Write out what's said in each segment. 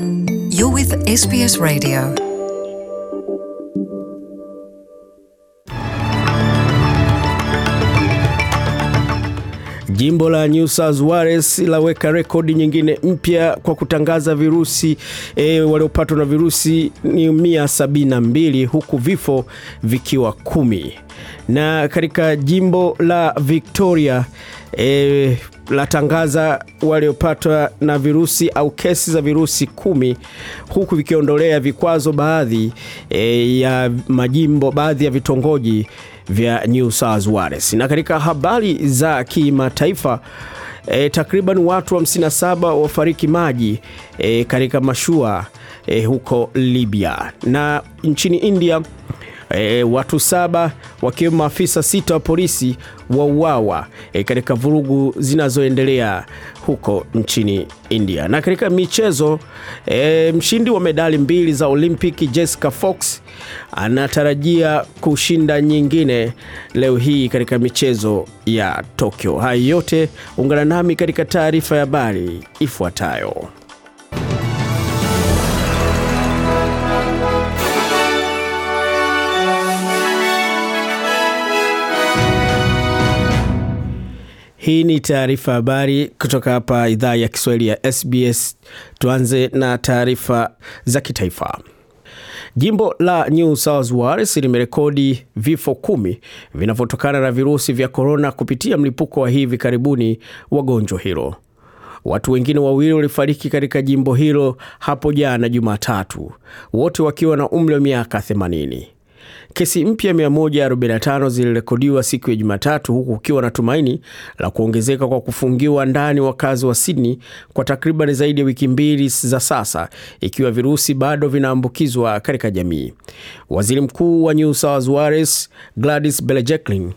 You're with SBS Radio. Jimbo la New South Wales laweka rekodi nyingine mpya kwa kutangaza virusi e, waliopatwa na virusi ni 172 huku vifo vikiwa kumi. Na katika jimbo la Victoria e, latangaza waliopatwa na virusi au kesi za virusi kumi huku vikiondolea vikwazo baadhi e, ya majimbo, baadhi ya vitongoji vya New South Wales. Na katika habari za kimataifa e, takriban watu 57 wa wafariki maji e, katika mashua e, huko Libya. Na nchini India E, watu saba wakiwemo maafisa sita wa polisi wauawa e, katika vurugu zinazoendelea huko nchini India. Na katika michezo e, mshindi wa medali mbili za Olimpiki Jessica Fox anatarajia kushinda nyingine leo hii katika michezo ya Tokyo. Haya yote ungana nami katika taarifa ya habari ifuatayo. Hii ni taarifa habari kutoka hapa idhaa ya Kiswahili ya SBS. Tuanze na taarifa za kitaifa. Jimbo la New South Wales limerekodi vifo kumi vinavyotokana na virusi vya korona kupitia mlipuko wa hivi karibuni wa gonjwa hilo. Watu wengine wawili walifariki katika jimbo hilo hapo jana Jumatatu, wote wakiwa na umri wa miaka 80. Kesi mpya 145 zilirekodiwa siku ya Jumatatu, huku kukiwa na tumaini la kuongezeka kwa kufungiwa ndani wakazi wa Sydney kwa takriban zaidi ya wiki mbili za sasa, ikiwa virusi bado vinaambukizwa katika jamii. Waziri Mkuu wa New South Wales Gladys Berejiklian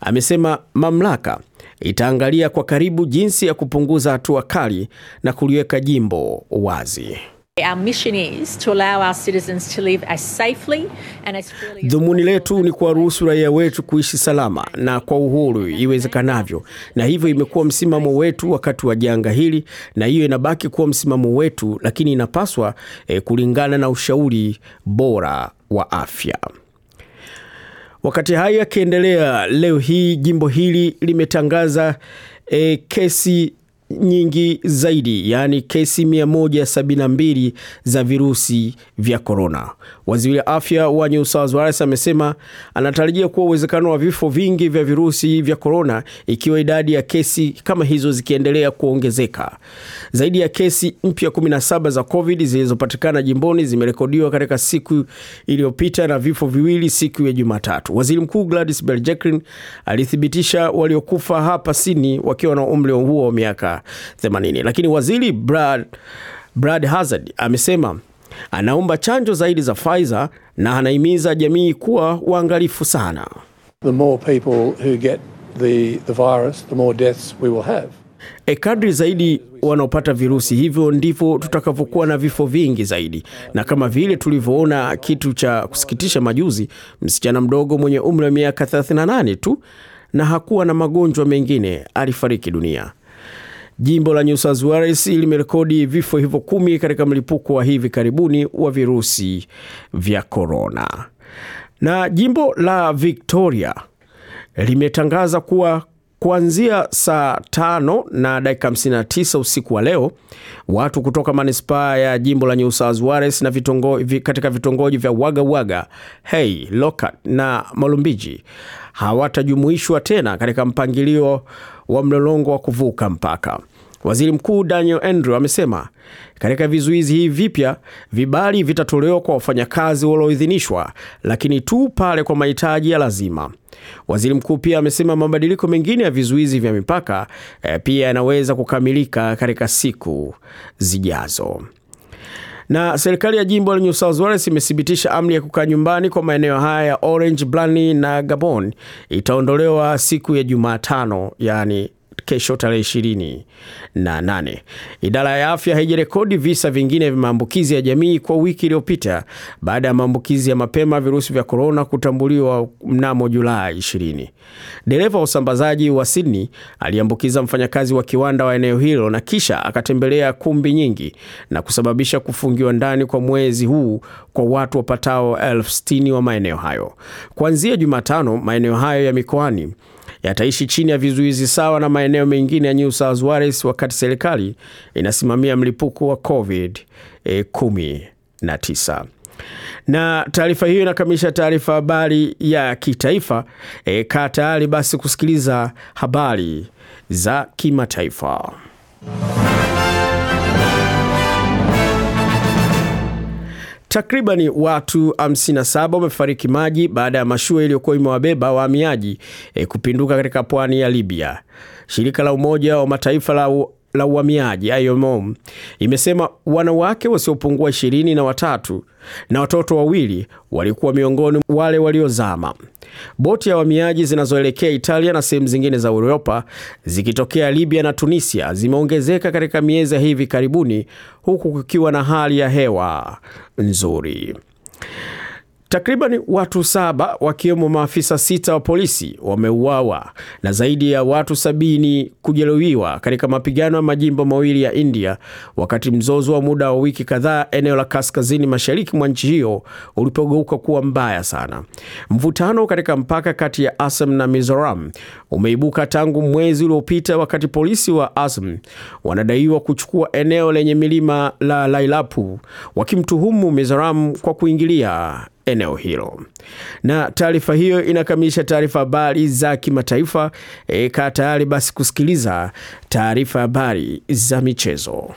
amesema mamlaka itaangalia kwa karibu jinsi ya kupunguza hatua kali na kuliweka jimbo wazi. Our mission is to allow our citizens to live as safely and as freely Dhumuni letu ni kuwaruhusu raia wetu kuishi salama na kwa uhuru iwezekanavyo, na hivyo imekuwa msimamo wetu wakati wa janga hili, na hiyo inabaki kuwa msimamo wetu, lakini inapaswa eh, kulingana na ushauri bora wa afya. Wakati haya yakiendelea, leo hii jimbo hili limetangaza eh, kesi nyingi zaidi, yaani kesi 172 za virusi vya korona. Waziri wa afya wa New South Wales amesema anatarajia kuwa uwezekano wa vifo vingi vya virusi vya korona ikiwa idadi ya kesi kama hizo zikiendelea kuongezeka. Zaidi ya kesi mpya 17 za COVID zilizopatikana jimboni zimerekodiwa katika siku iliyopita na vifo viwili siku ya Jumatatu. Waziri Mkuu Gladys Berejiklian alithibitisha waliokufa hapa Sydney wakiwa na umri huo wa miaka 80, lakini waziri Brad, Brad Hazard amesema anaomba chanjo zaidi za Pfizer na anahimiza jamii kuwa waangalifu sana. the more people who get the, the virus, the more deaths we will have. E, kadri zaidi wanaopata virusi hivyo ndivyo tutakavyokuwa na vifo vingi zaidi, na kama vile tulivyoona kitu cha kusikitisha majuzi, msichana mdogo mwenye umri wa miaka 38 tu na hakuwa na magonjwa mengine alifariki dunia. Jimbo la New South Wales limerekodi vifo hivyo kumi katika mlipuko wa hivi karibuni wa virusi vya korona. Na jimbo la Victoria limetangaza kuwa kuanzia saa tano na dakika 59 usiku wa leo watu kutoka manispaa ya jimbo la New South Wales na vitongo, katika vitongoji vya Wagga Wagga, Hey, Lokat na malumbiji hawatajumuishwa tena katika mpangilio wa mlolongo wa kuvuka mpaka. Waziri Mkuu Daniel Andrew amesema katika vizuizi hivi vipya vibali vitatolewa kwa wafanyakazi walioidhinishwa, lakini tu pale kwa mahitaji ya lazima. Waziri mkuu pia amesema mabadiliko mengine ya vizuizi vya mipaka e, pia yanaweza kukamilika katika siku zijazo. Na serikali ya jimbo la New South Wales imethibitisha amri ya kukaa nyumbani kwa maeneo haya ya Orange, Blaney na Gabon itaondolewa siku ya Jumatano, yani kesho tarehe ishirini na nane. Idara ya afya haijarekodi visa vingine vya maambukizi ya jamii kwa wiki iliyopita baada ya maambukizi ya mapema virusi vya korona kutambuliwa mnamo Julai 20. Dereva wa usambazaji wa Sydney aliambukiza mfanyakazi wa kiwanda wa eneo hilo na kisha akatembelea kumbi nyingi na kusababisha kufungiwa ndani kwa mwezi huu kwa watu wapatao elfu sitini wa maeneo hayo. Kuanzia Jumatano, maeneo hayo ya mikoani yataishi chini ya vizuizi sawa na maeneo mengine ya New South Wales, wakati serikali inasimamia mlipuko wa COVID 19 na taarifa hiyo inakamilisha taarifa habari ya kitaifa. E, kaa tayari basi kusikiliza habari za kimataifa. Takribani watu 57 wamefariki maji baada ya mashua iliyokuwa imewabeba wahamiaji e, kupinduka katika pwani ya Libya. Shirika la Umoja wa Mataifa la la uhamiaji IOM imesema wanawake wasiopungua ishirini na watatu na watoto wawili walikuwa miongoni wale waliozama. Boti ya wahamiaji zinazoelekea Italia na sehemu zingine za Uropa zikitokea Libya na Tunisia zimeongezeka katika miezi ya hivi karibuni, huku kukiwa na hali ya hewa nzuri. Takriban watu saba wakiwemo maafisa sita wa polisi wameuawa na zaidi ya watu sabini kujeruhiwa katika mapigano ya majimbo mawili ya India wakati mzozo wa muda wa wiki kadhaa eneo la kaskazini mashariki mwa nchi hiyo ulipogeuka kuwa mbaya sana. Mvutano katika mpaka kati ya Assam na Mizoram umeibuka tangu mwezi uliopita wakati polisi wa Assam wanadaiwa kuchukua eneo lenye milima la Lailapu wakimtuhumu Mizoram kwa kuingilia eneo hilo. Na taarifa hiyo inakamilisha taarifa habari za kimataifa. E, kaa tayari basi kusikiliza taarifa habari za michezo.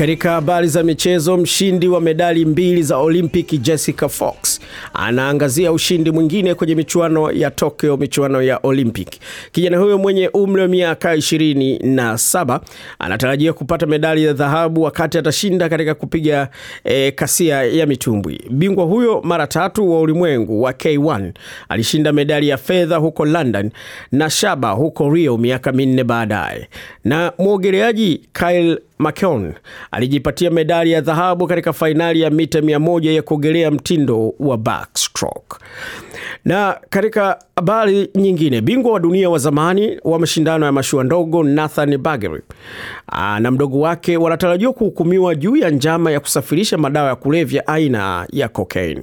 Katika habari za michezo, mshindi wa medali mbili za Olimpiki Jessica Fox anaangazia ushindi mwingine kwenye michuano ya Tokyo, michuano ya Olimpiki. Kijana huyo mwenye umri wa miaka 27 anatarajia kupata medali ya dhahabu wakati atashinda katika kupiga e, kasia ya mitumbwi. Bingwa huyo mara tatu wa ulimwengu wa K1 alishinda medali ya fedha huko London na shaba huko Rio miaka minne baadaye, na mwogeleaji Kyle McKeown alijipatia medali ya dhahabu katika fainali ya mita 100 ya kuogelea mtindo wa backstroke. Na katika habari nyingine, bingwa wa dunia wa zamani wa mashindano ya mashua ndogo Nathan Bagery na mdogo wake wanatarajiwa kuhukumiwa juu ya njama ya kusafirisha madawa ya kulevya aina ya cocaine.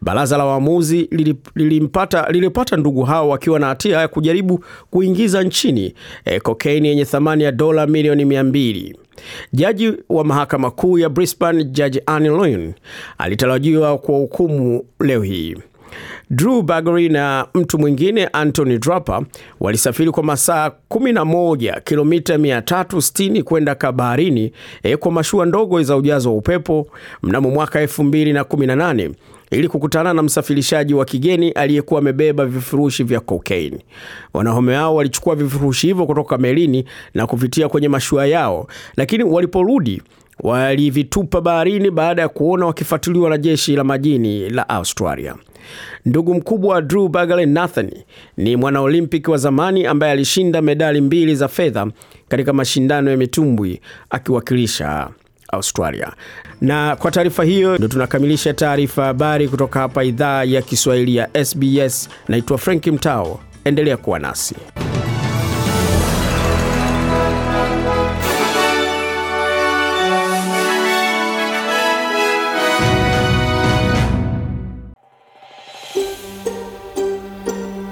Baraza la waamuzi lilipata lilipata ndugu hao wakiwa na hatia ya kujaribu kuingiza nchini e, kokaini yenye thamani ya dola milioni mia mbili. Jaji wa mahakama kuu ya Brisbane, Jaji Anne Lyon alitarajiwa kwa hukumu leo hii. Drew Baggery na mtu mwingine Anthony Draper walisafiri kwa masaa 11 kilomita 360 kwenda kabaharini e, kwa mashua ndogo za ujazo wa upepo mnamo mwaka 2018 ili kukutana na msafirishaji wa kigeni aliyekuwa amebeba vifurushi vya kokaini. Wanaume hao walichukua vifurushi hivyo kutoka melini na kuvitia kwenye mashua yao, lakini waliporudi walivitupa baharini baada ya kuona wakifuatiliwa na jeshi la majini la Australia. Ndugu mkubwa wa Drew Bagley, Nathan, ni mwanaolimpiki wa zamani ambaye alishinda medali mbili za fedha katika mashindano ya mitumbwi akiwakilisha Australia. Na kwa taarifa hiyo ndio tunakamilisha taarifa habari kutoka hapa idhaa ya Kiswahili ya SBS. Naitwa Frank Mtao, endelea kuwa nasi.